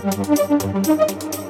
すいません。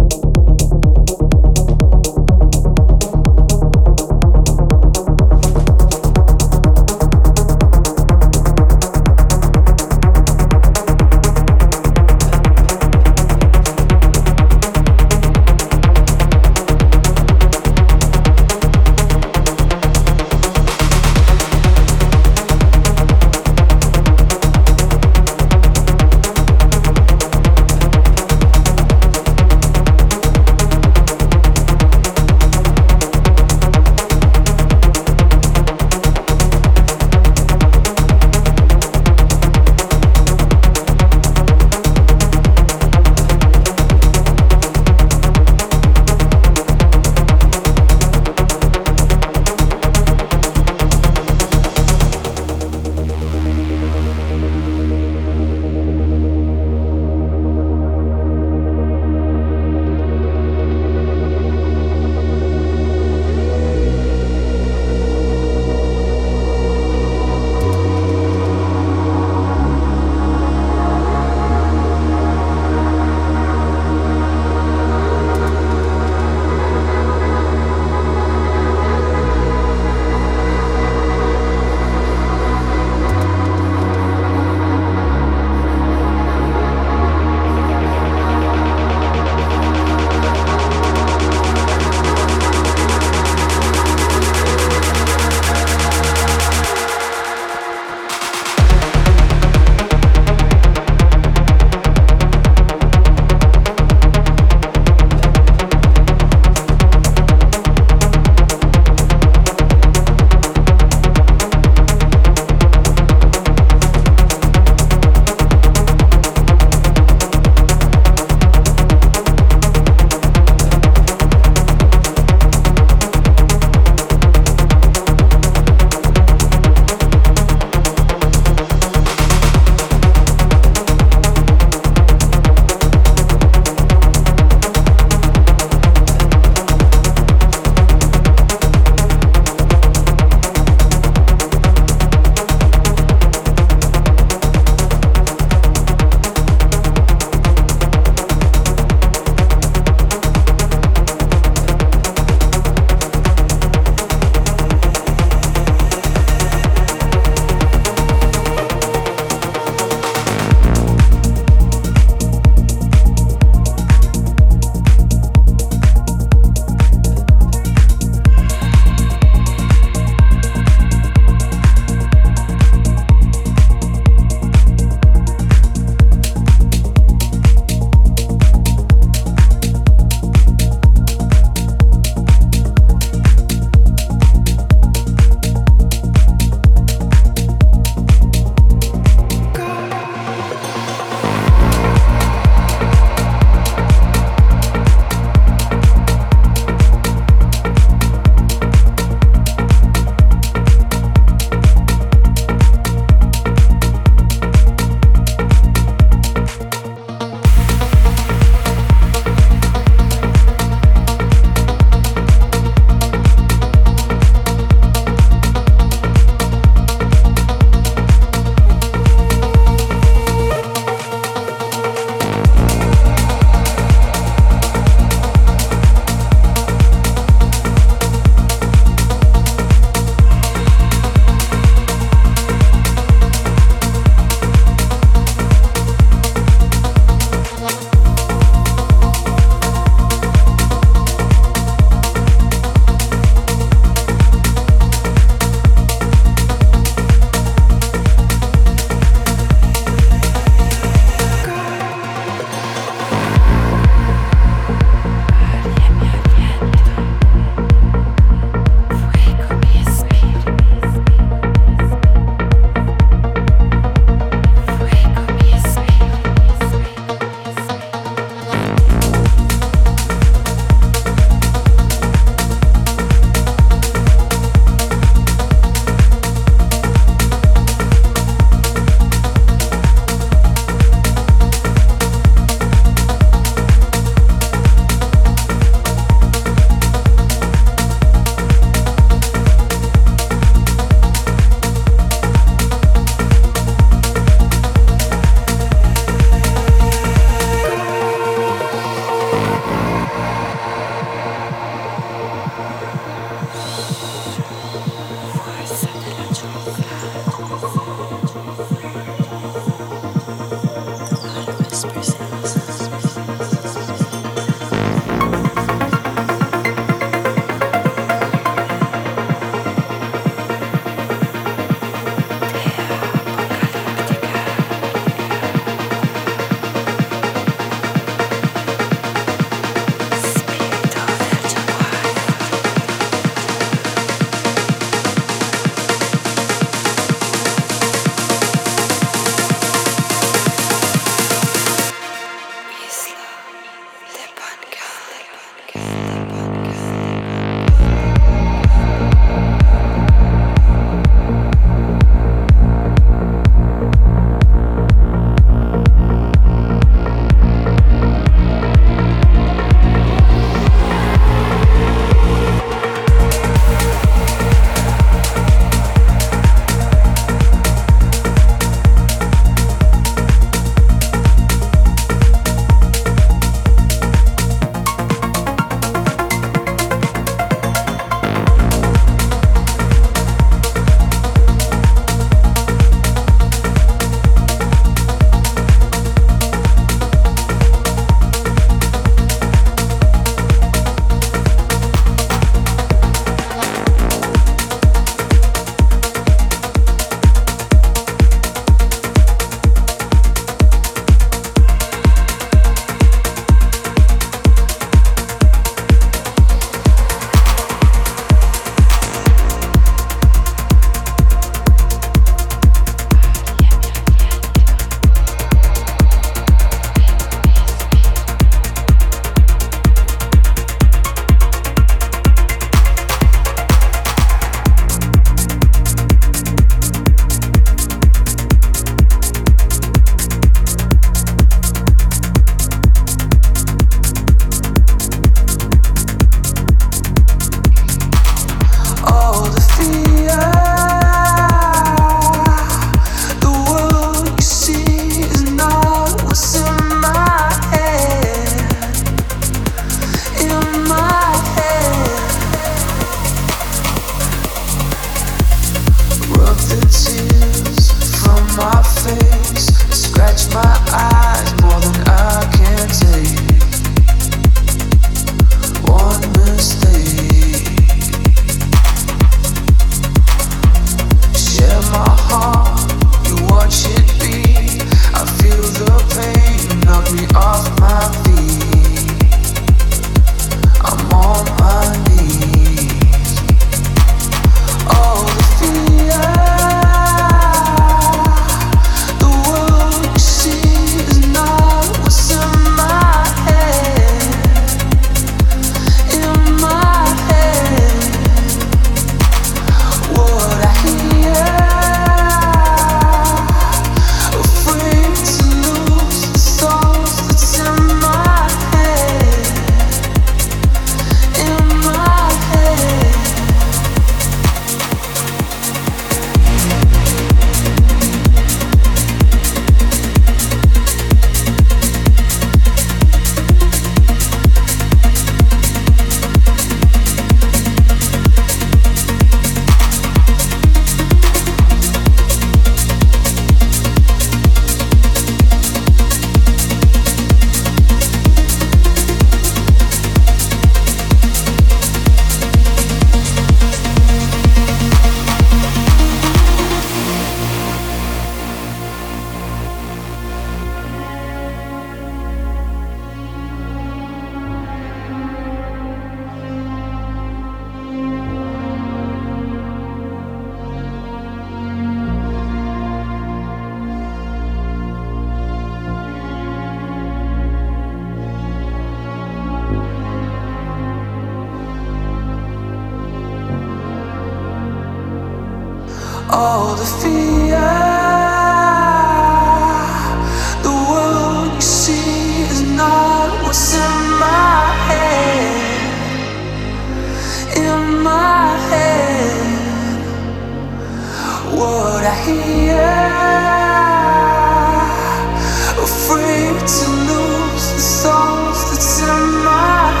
afraid to lose the songs that's in my